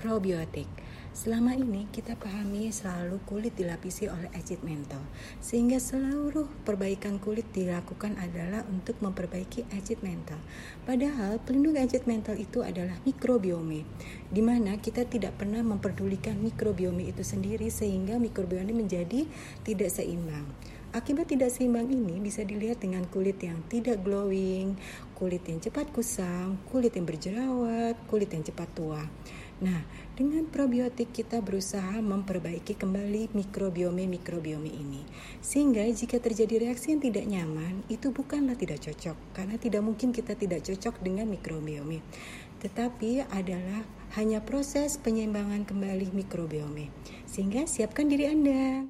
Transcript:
Probiotik. Selama ini kita pahami selalu kulit dilapisi oleh acid mental, sehingga seluruh perbaikan kulit dilakukan adalah untuk memperbaiki acid mental. Padahal pelindung acid mental itu adalah mikrobiome, di mana kita tidak pernah memperdulikan mikrobiome itu sendiri sehingga mikrobiome menjadi tidak seimbang. Akibat tidak seimbang ini bisa dilihat dengan kulit yang tidak glowing, kulit yang cepat kusam, kulit yang berjerawat, kulit yang cepat tua. Nah, dengan probiotik kita berusaha memperbaiki kembali mikrobiome-mikrobiome ini. Sehingga jika terjadi reaksi yang tidak nyaman, itu bukanlah tidak cocok. Karena tidak mungkin kita tidak cocok dengan mikrobiome. Tetapi adalah hanya proses penyeimbangan kembali mikrobiome. Sehingga siapkan diri Anda.